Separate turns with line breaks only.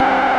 Bye.